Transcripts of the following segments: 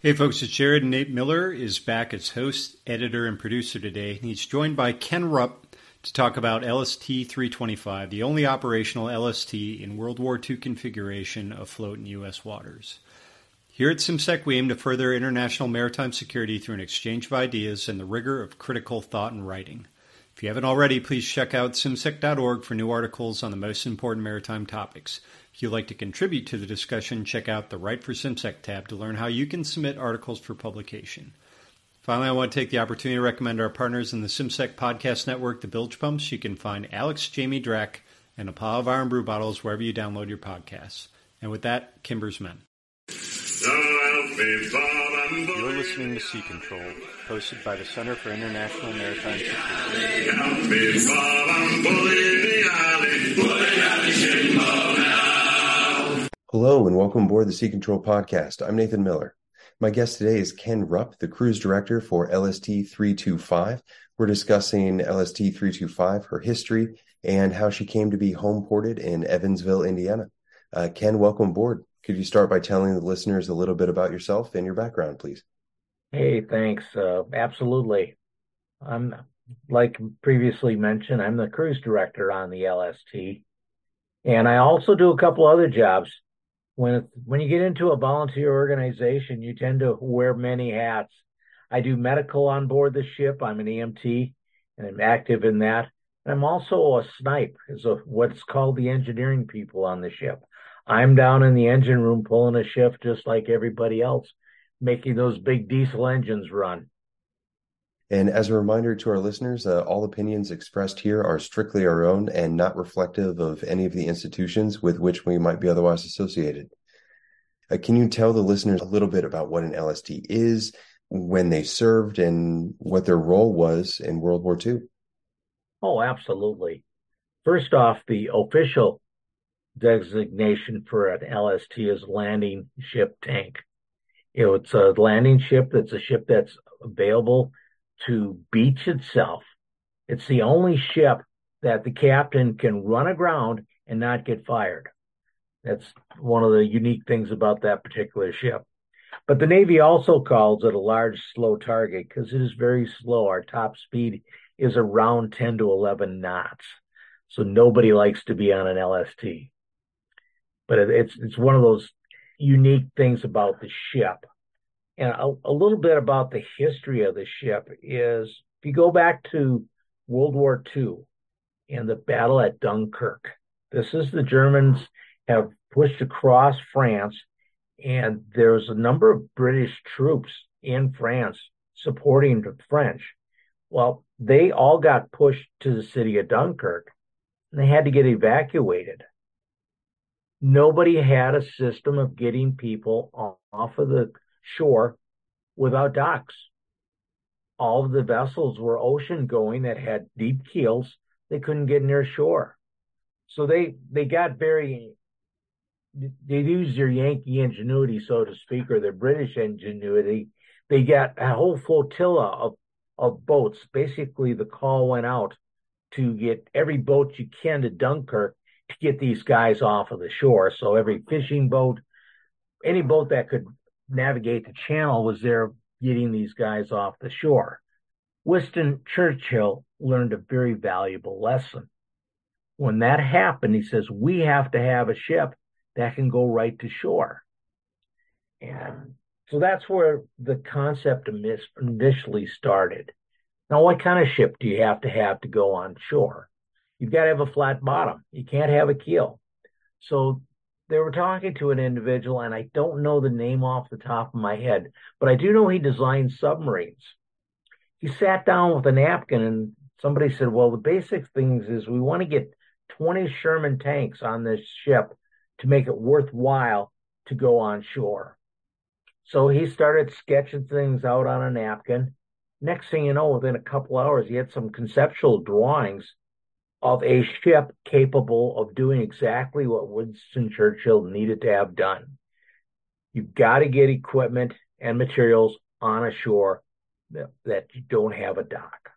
Hey folks, it's Jared. Nate Miller is back as host, editor, and producer today. And He's joined by Ken Rupp to talk about LST 325, the only operational LST in World War II configuration afloat in U.S. waters. Here at CIMSEC, we aim to further international maritime security through an exchange of ideas and the rigor of critical thought and writing. If you haven't already, please check out cimsec.org for new articles on the most important maritime topics. If you'd like to contribute to the discussion, check out the Write for CIMSEC tab to learn how you can submit articles for publication. Finally, I want to take the opportunity to recommend our partners in the CIMSEC podcast network, the Bilge Pumps. You can find Alex, Jamie Drack, and a pile of Irn-Bru bottles wherever you download your podcasts. And with that, Kimber's Men. You're listening to Sea Control, hosted by the Center for International Maritime Security. Hello and welcome aboard the Sea Control Podcast. I'm Nathan Miller. My guest today is Ken Rupp, the cruise director for LST 325. We're discussing LST 325, her history, and how she came to be home ported in Evansville, Indiana. Uh, Ken, welcome aboard. Could you start by telling the listeners a little bit about yourself and your background, please? Hey, thanks. Uh, absolutely. I'm like previously mentioned, I'm the cruise director on the LST, and I also do a couple other jobs when when you get into a volunteer organization, you tend to wear many hats. I do medical on board the ship. I'm an EMT, and I'm active in that. And I'm also a snipe, is a, what's called the engineering people on the ship. I'm down in the engine room pulling a shift just like everybody else, making those big diesel engines run. And as a reminder to our listeners, uh, all opinions expressed here are strictly our own and not reflective of any of the institutions with which we might be otherwise associated. Uh, can you tell the listeners a little bit about what an LST is, when they served, and what their role was in World War II? Oh, absolutely. First off, the official designation for an LST is landing ship tank. It's a landing ship that's a ship that's available to beach itself. It's the only ship that the captain can run aground and not get fired. That's one of the unique things about that particular ship. But the Navy also calls it a large, slow target because it is very slow. Our top speed is around 10 to 11 knots. So nobody likes to be on an LST. But it's, it's one of those unique things about the ship and a, a, little bit about the history of the ship is if you go back to World War II and the battle at Dunkirk, this is the Germans have pushed across France, and there's a number of British troops in France supporting the French. Well, they all got pushed to the city of Dunkirk, and they had to get evacuated. Nobody had a system of getting people off of the shore without docks. All of the vessels were ocean going that had deep keels. They couldn't get near shore. So they, they got very, they used their Yankee ingenuity, so to speak, or their British ingenuity. They got a whole flotilla of, of boats. Basically, the call went out to get every boat you can to Dunkirk to get these guys off of the shore. So every fishing boat, any boat that could navigate the channel was there getting these guys off the shore. Winston Churchill learned a very valuable lesson. When that happened, he says, we have to have a ship that can go right to shore. And so that's where the concept initially started. Now, what kind of ship do you have to have to go on shore? You've got to have a flat bottom. You can't have a keel. So they were talking to an individual, and I don't know the name off the top of my head, but I do know he designed submarines. He sat down with a napkin, and somebody said, Well, the basic things is we want to get 20 Sherman tanks on this ship to make it worthwhile to go on shore. So he started sketching things out on a napkin. Next thing you know, within a couple hours, he had some conceptual drawings of a ship capable of doing exactly what Winston Churchill needed to have done. You've got to get equipment and materials on a shore that, that you don't have a dock.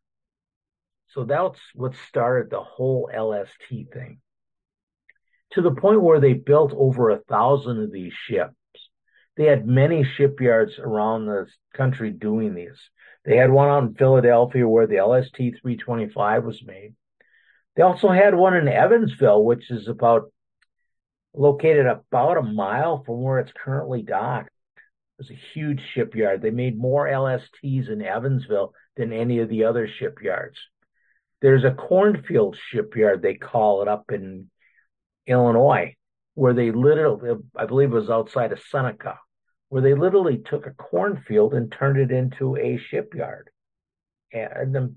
So that's what started the whole LST thing. To the point where they built over a thousand of these ships They had many shipyards around the country doing these. They had one out in Philadelphia where the LST 325 was made. They also had one in Evansville, which is about located about a mile from where it's currently docked. It was a huge shipyard. They made more LSTs in Evansville than any of the other shipyards. There's a cornfield shipyard, they call it up in Illinois, where they literally, I believe it was outside of Seneca, where they literally took a cornfield and turned it into a shipyard. And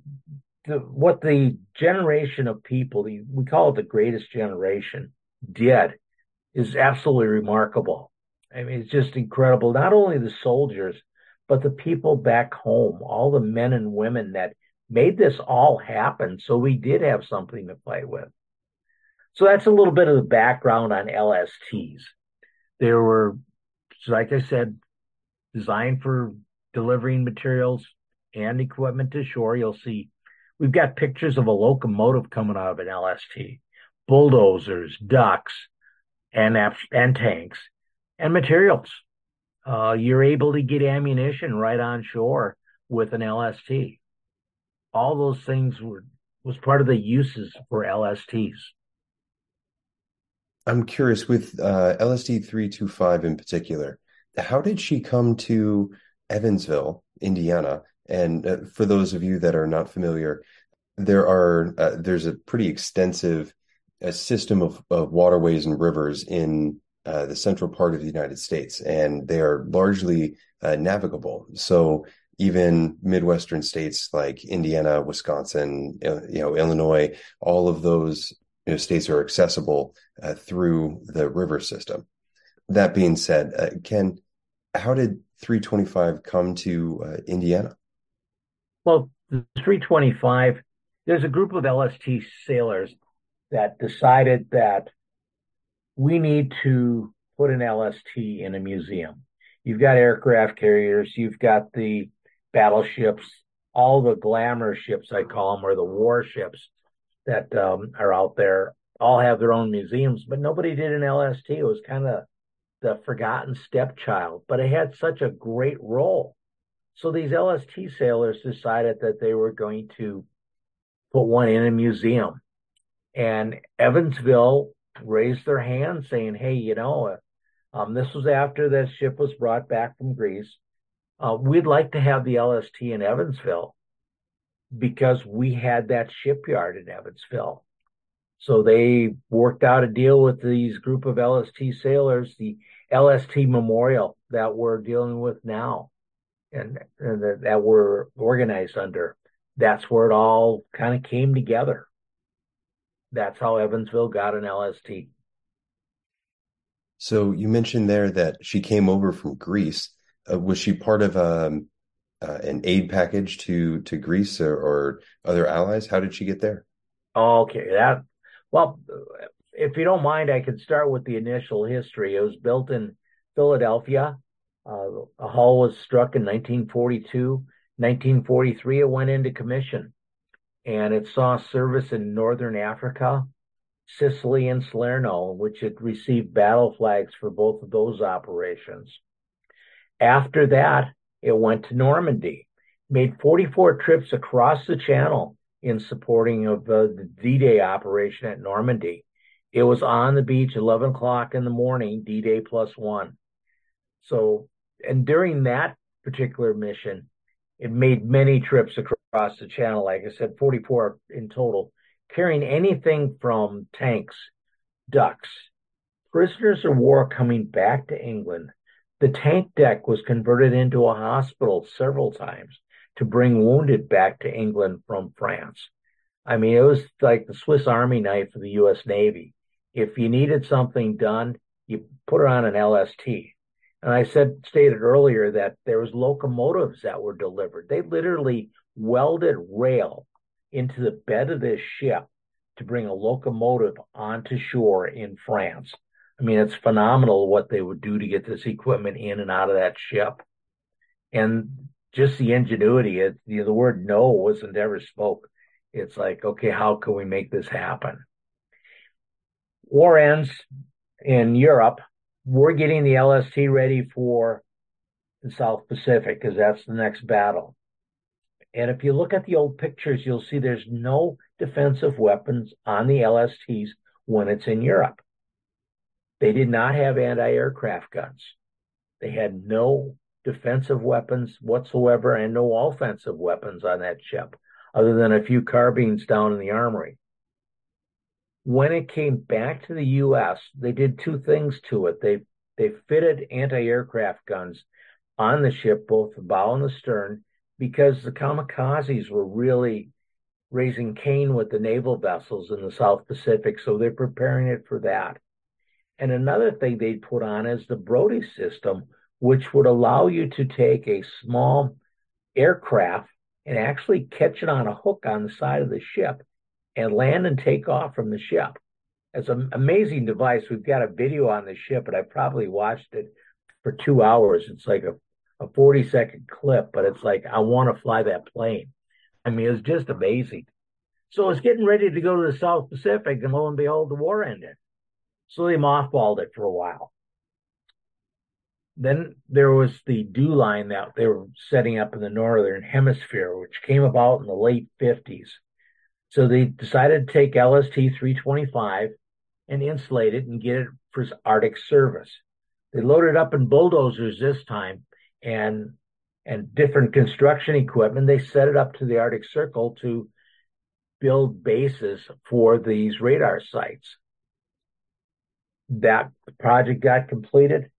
the, the, what the generation of people, we call it the greatest generation, did is absolutely remarkable. I mean, it's just incredible. Not only the soldiers, but the people back home, all the men and women that made this all happen. So we did have something to play with. So that's a little bit of the background on LSTs. They were, like I said, designed for delivering materials and equipment to shore. You'll see we've got pictures of a locomotive coming out of an LST, bulldozers, ducks, and, and tanks, and materials. Uh, you're able to get ammunition right on shore with an LST. All those things were was part of the uses for LSTs. I'm curious with uh, LST 325 in particular, how did she come to Evansville, Indiana? And uh, for those of you that are not familiar, there are uh, there's a pretty extensive uh, system of, of waterways and rivers in uh, the central part of the United States, and they are largely uh, navigable. So even Midwestern states like Indiana, Wisconsin, you know, Illinois, all of those you know, states are accessible through the river system. That being said, Ken, how did 325 come to Indiana? Well, the 325, there's a group of LST sailors that decided that we need to put an LST in a museum. You've got aircraft carriers, you've got the battleships, all the glamour ships, I call them, or the warships that um, are out there all have their own museums, but nobody did an LST. It was kind of the forgotten stepchild, but it had such a great role. So these LST sailors decided that they were going to put one in a museum. And Evansville raised their hand saying, Hey, you know, um, this was after that ship was brought back from Greece. Uh, we'd like to have the LST in Evansville because we had that shipyard in Evansville. So they worked out a deal with these group of LST sailors, the LST Memorial that we're dealing with now and, and that, that we're organized under. That's where it all kind of came together. That's how Evansville got an LST. So you mentioned there that she came over from Greece. Uh, was she part of um, uh, an aid package to to Greece or, or, other allies? How did she get there? Okay, that well, if you don't mind, I could start with the initial history. It was built in Philadelphia. Uh, a hull was struck in 1942. 1943, it went into commission, and it saw service in northern Africa, Sicily, and Salerno, which had received battle flags for both of those operations. After that, it went to Normandy, made 44 trips across the channel in supporting of the D-Day operation at Normandy. It was on the beach 11 o'clock in the morning, D-Day plus one. So, and during that particular mission, it made many trips across the channel. Like I said, 44 in total, carrying anything from tanks, ducks, prisoners of war coming back to England, the tank deck was converted into a hospital several times to bring wounded back to England from France. I mean, it was like the Swiss Army knife of the U.S. Navy. If you needed something done, you put it on an LST. And I said, stated earlier that there was locomotives that were delivered. They literally welded rail into the bed of this ship to bring a locomotive onto shore in France. I mean, it's phenomenal what they would do to get this equipment in and out of that ship. And just the ingenuity, it, know, the word no wasn't ever spoke. It's like, okay, how can we make this happen? War ends in Europe we're getting the LST ready for the South Pacific because that's the next battle. And if you look at the old pictures, you'll see there's no defensive weapons on the LSTs when it's in Europe. They did not have anti-aircraft guns. They had no defensive weapons whatsoever and no offensive weapons on that ship other than a few carbines down in the armory. When it came back to the U.S., they did two things to it. They they fitted anti-aircraft guns on the ship, both the bow and the stern, because the kamikazes were really raising Cain with the naval vessels in the South Pacific. So they're preparing it for that. And another thing they put on is the Brodie system, which would allow you to take a small aircraft and actually catch it on a hook on the side of the ship and land and take off from the ship. It's an amazing device. We've got a video on the ship, and I probably watched it for two hours. It's like a, a 40 second clip, but it's like, I want to fly that plane. I mean, it's just amazing. So it's getting ready to go to the South Pacific, and lo and behold, the war ended. So they mothballed it for a while. Then there was the DEW line that they were setting up in the northern hemisphere, which came about in the late 50s. So they decided to take LST 325 and insulate it and get it for Arctic service. They loaded up in bulldozers this time and and different construction equipment. They set it up to the Arctic Circle to build bases for these radar sites. That project got completed.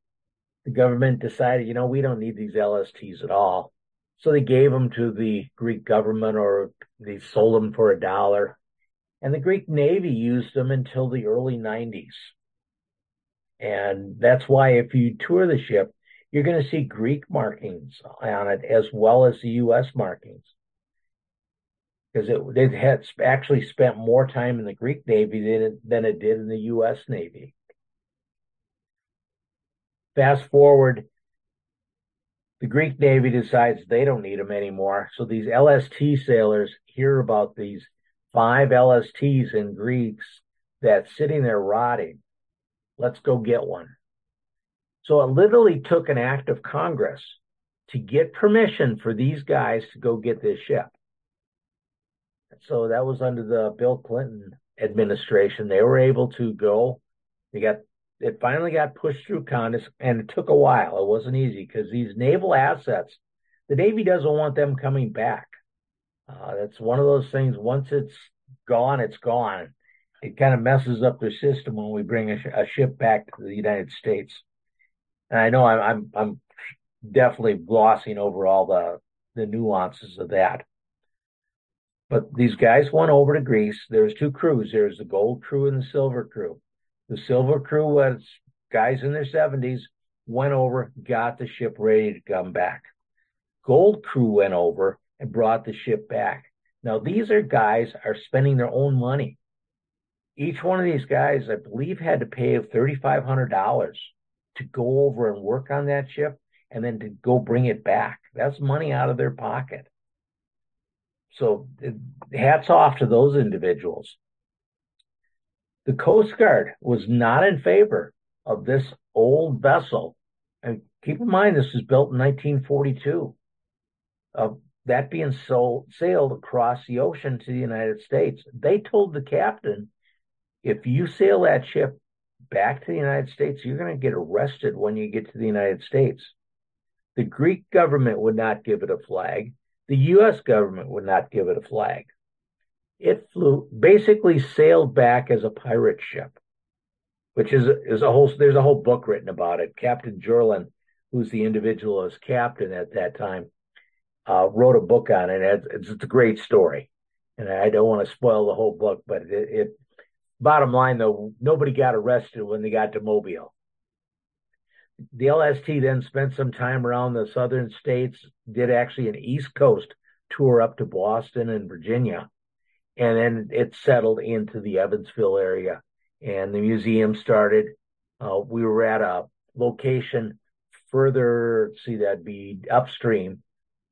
The government decided, you know, we don't need these LSTs at all. So they gave them to the Greek government or they sold them for a dollar. And the Greek Navy used them until the early 90s. And that's why if you tour the ship, you're going to see Greek markings on it as well as the U.S. markings. Because it, it had actually spent more time in the Greek Navy than it, than it did in the U.S. Navy. Fast forward, the Greek Navy decides they don't need them anymore. So these LST sailors hear about these five LSTs in Greeks that's sitting there rotting. Let's go get one. So it literally took an act of Congress to get permission for these guys to go get this ship. So that was under the Bill Clinton administration. They were able to go. They got it finally got pushed through Congress, and it took a while. It wasn't easy because these naval assets, the Navy doesn't want them coming back. Uh, that's one of those things. Once it's gone, it's gone. It kind of messes up the system when we bring a, a ship back to the United States. And I know I'm, I'm, I'm definitely glossing over all the the nuances of that. But these guys went over to Greece. There's two crews. There's the gold crew and the silver crew. The silver crew was guys in their 70s, went over, got the ship ready to come back. Gold crew went over and brought the ship back. Now these are guys are spending their own money. Each one of these guys, I believe, had to pay $3,500 to go over and work on that ship and then to go bring it back. That's money out of their pocket. So hats off to those individuals. The Coast Guard was not in favor of this old vessel. And keep in mind, this was built in 1942. Uh, that being sold, sailed across the ocean to the United States. They told the captain, if you sail that ship back to the United States, you're going to get arrested when you get to the United States. The Greek government would not give it a flag. The U.S. government would not give it a flag it flew basically sailed back as a pirate ship, which is is a whole there's a whole book written about it. Captain Jornlin, who's the individual as captain at that time, uh, wrote a book on it. It's, it's, a great story, and I don't want to spoil the whole book, but it, it bottom line though, nobody got arrested when they got to Mobile. The LST then spent some time around the southern states, did actually an East Coast tour up to Boston and Virginia and then it settled into the Evansville area, and the museum started. Uh, we were at a location further, see that'd be upstream,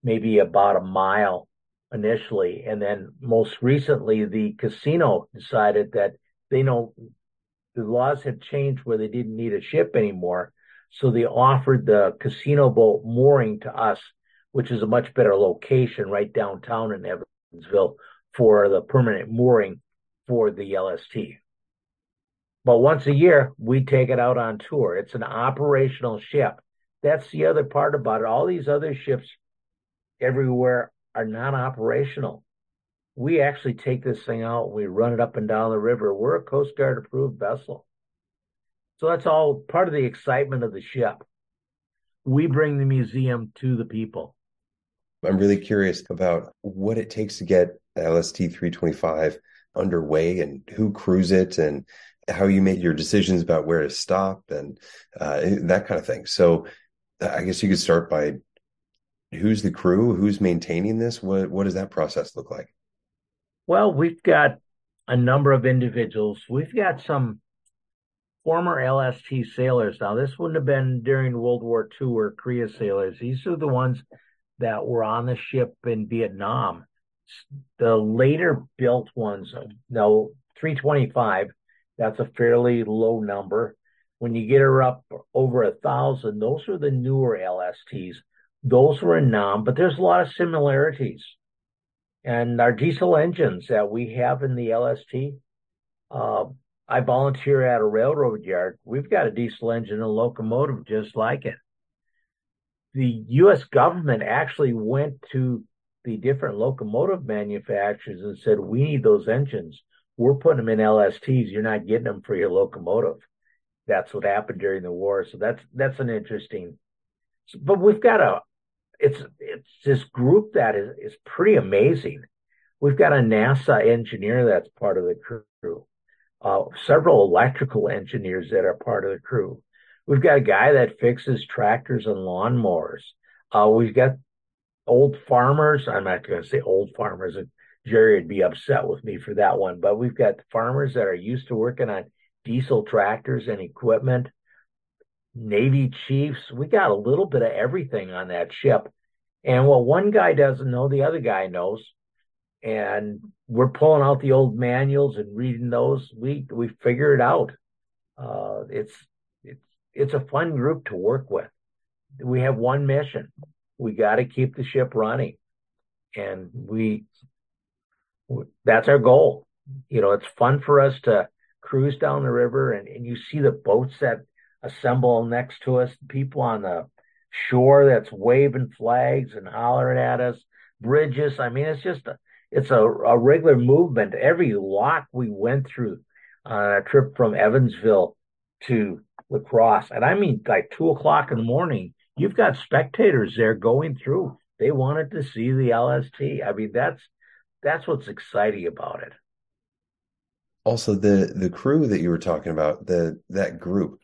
maybe about a mile initially, and then most recently the casino decided that they know the laws had changed where they didn't need a ship anymore. So they offered the casino boat mooring to us, which is a much better location right downtown in Evansville for the permanent mooring for the LST. But once a year, we take it out on tour. It's an operational ship. That's the other part about it. All these other ships everywhere are not operational. We actually take this thing out, we run it up and down the river. We're a Coast Guard approved vessel. So that's all part of the excitement of the ship. We bring the museum to the people. I'm really curious about what it takes to get LST 325 underway and who crews it and how you make your decisions about where to stop and uh, that kind of thing. So I guess you could start by who's the crew, who's maintaining this, what what does that process look like? Well, we've got a number of individuals. We've got some former LST sailors. Now, this wouldn't have been during World War II or Korea sailors. These are the ones that were on the ship in Vietnam. The later built ones, now 325, that's a fairly low number. When you get her up over a thousand, those are the newer LSTs. Those were in Nam, but there's a lot of similarities. And our diesel engines that we have in the LST, uh, I volunteer at a railroad yard. We've got a diesel engine and locomotive just like it. The U.S. government actually went to the different locomotive manufacturers and said, we need those engines. We're putting them in LSTs. You're not getting them for your locomotive. That's what happened during the war. So that's, that's an interesting, but we've got a, it's, it's this group that is, is pretty amazing. We've got a NASA engineer that's part of the crew uh, several electrical engineers that are part of the crew. We've got a guy that fixes tractors and lawnmowers. Uh, we've got old farmers. I'm not going to say old farmers. Jerry would be upset with me for that one, but we've got farmers that are used to working on diesel tractors and equipment. Navy chiefs. We got a little bit of everything on that ship. And what one guy doesn't know, the other guy knows and we're pulling out the old manuals and reading those. We we figure it out. Uh, it's it's it's a fun group to work with. We have one mission. We got to keep the ship running, and we that's our goal. You know, it's fun for us to cruise down the river and, and you see the boats that assemble next to us, people on the shore that's waving flags and hollering at us, bridges. I mean, it's just a, it's a, a regular movement. Every lock we went through on a trip from Evansville to La Crosse, and I mean like two o'clock in the morning, you've got spectators there going through. They wanted to see the LST. I mean, that's that's what's exciting about it. Also, the the crew that you were talking about, the that group,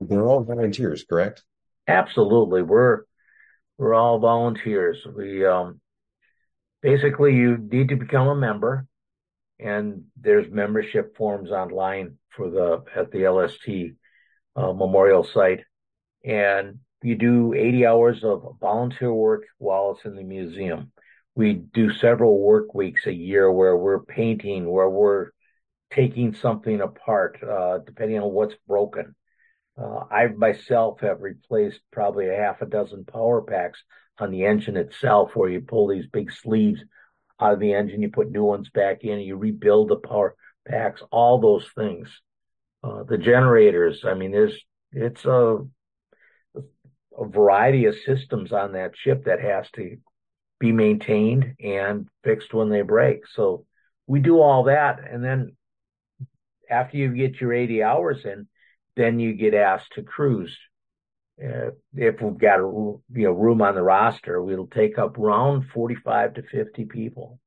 they're all volunteers, correct? Absolutely. We're we're all volunteers. We um basically you need to become a member and there's membership forms online for the at the LST uh, memorial site and you do 80 hours of volunteer work while it's in the museum we do several work weeks a year where we're painting where we're taking something apart uh, depending on what's broken uh, I myself have replaced probably a half a dozen power packs on the engine itself where you pull these big sleeves out of the engine, you put new ones back in, you rebuild the power packs, all those things. Uh, the generators, I mean, there's, it's a, a variety of systems on that ship that has to be maintained and fixed when they break. So we do all that. And then after you get your 80 hours in, then you get asked to cruise uh, if we've got a you know room on the roster, we'll take up around 45 to 50 people.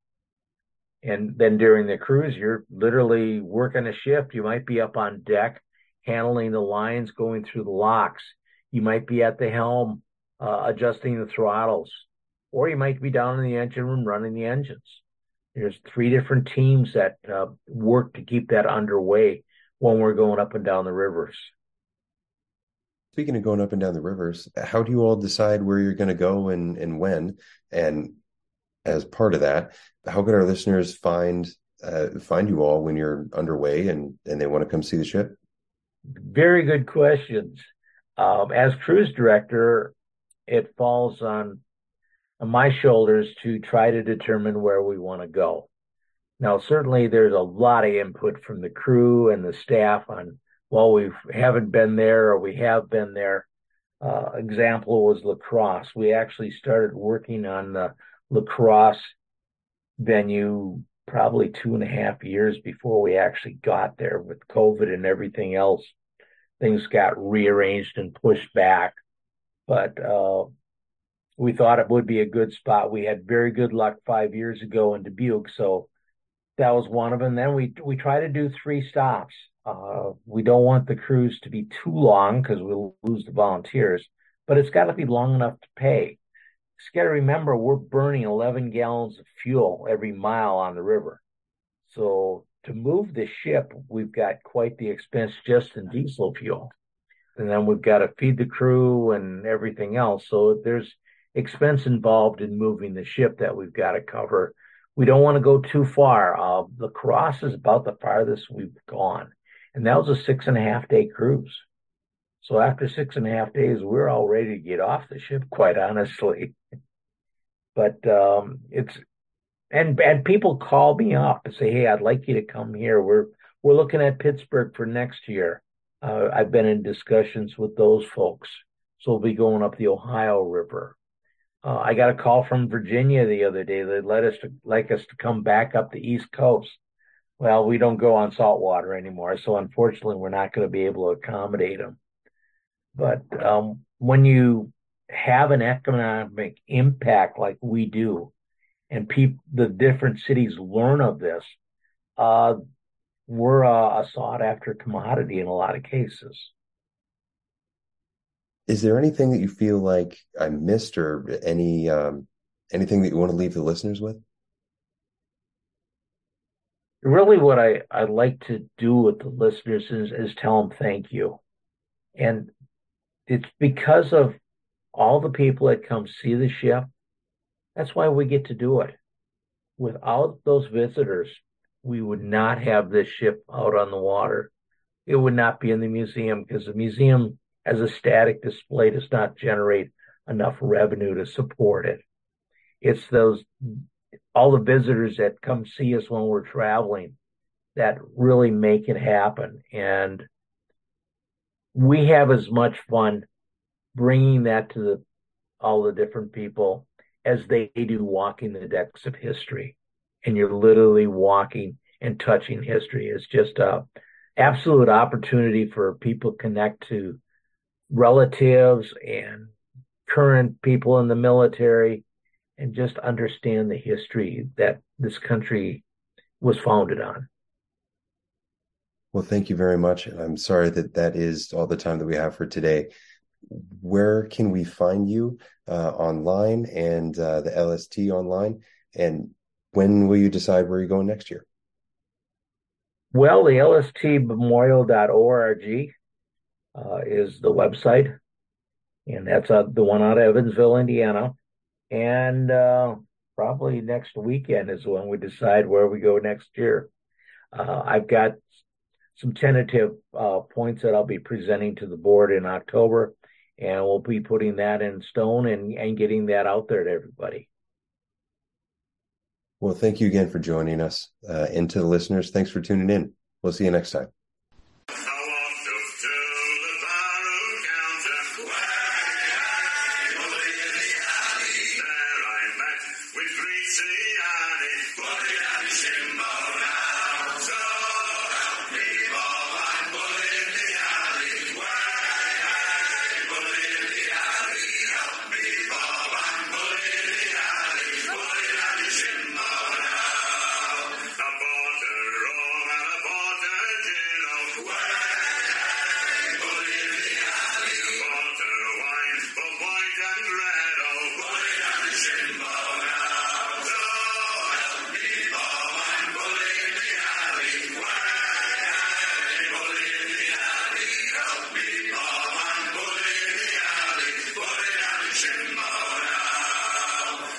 And then during the cruise, you're literally working a shift. You might be up on deck handling the lines going through the locks. You might be at the helm uh, adjusting the throttles, or you might be down in the engine room running the engines. There's three different teams that uh, work to keep that underway when we're going up and down the rivers. Speaking of going up and down the rivers, how do you all decide where you're going to go and, and when? And as part of that, how can our listeners find uh, find you all when you're underway and, and they want to come see the ship? Very good questions. Um, as cruise director, it falls on, my shoulders to try to determine where we want to go. Now, certainly there's a lot of input from the crew and the staff on, well, we haven't been there or we have been there. Uh, example was La Crosse. We actually started working on the La Crosse venue probably two and a half years before we actually got there with COVID and everything else. Things got rearranged and pushed back, but uh, we thought it would be a good spot. We had very good luck five years ago in Dubuque, so that was one of them. Then we we try to do three stops. Uh, we don't want the cruise to be too long because we'll lose the volunteers, but it's got to be long enough to pay. Just got to remember we're burning 11 gallons of fuel every mile on the river. So to move the ship, we've got quite the expense just in diesel fuel. And then we've got to feed the crew and everything else. So there's expense involved in moving the ship that we've got to cover we don't want to go too far. Uh, La Crosse is about the farthest we've gone, and that was a six and a half day cruise. So after six and a half days, we're all ready to get off the ship, quite honestly. but um, it's and and people call me up and say, "Hey, I'd like you to come here. We're we're looking at Pittsburgh for next year." Uh, I've been in discussions with those folks, so we'll be going up the Ohio River. Uh, I got a call from Virginia the other day. They let us to, like us to come back up the East Coast. Well, we don't go on salt water anymore, so unfortunately, we're not going to be able to accommodate them. But um, when you have an economic impact like we do, and people, the different cities learn of this, uh, we're a, a sought after commodity in a lot of cases. Is there anything that you feel like I missed or any um, anything that you want to leave the listeners with? Really, what I, I like to do with the listeners is, is tell them thank you. And it's because of all the people that come see the ship. That's why we get to do it. Without those visitors, we would not have this ship out on the water. It would not be in the museum because the museum as a static display does not generate enough revenue to support it. It's those, all the visitors that come see us when we're traveling that really make it happen. And we have as much fun bringing that to the, all the different people as they do walking the decks of history. And you're literally walking and touching history. It's just a absolute opportunity for people to connect to relatives and current people in the military and just understand the history that this country was founded on. Well, thank you very much. And I'm sorry that that is all the time that we have for today. Where can we find you uh, online and uh, the LST online? And when will you decide where you're going next year? Well, the lstmemorial.org uh, is the website, and that's uh, the one out of Evansville, Indiana. And uh, probably next weekend is when we decide where we go next year. Uh, I've got some tentative uh, points that I'll be presenting to the board in October, and we'll be putting that in stone and, and getting that out there to everybody. Well, thank you again for joining us. Uh, and to the listeners, thanks for tuning in. We'll see you next time.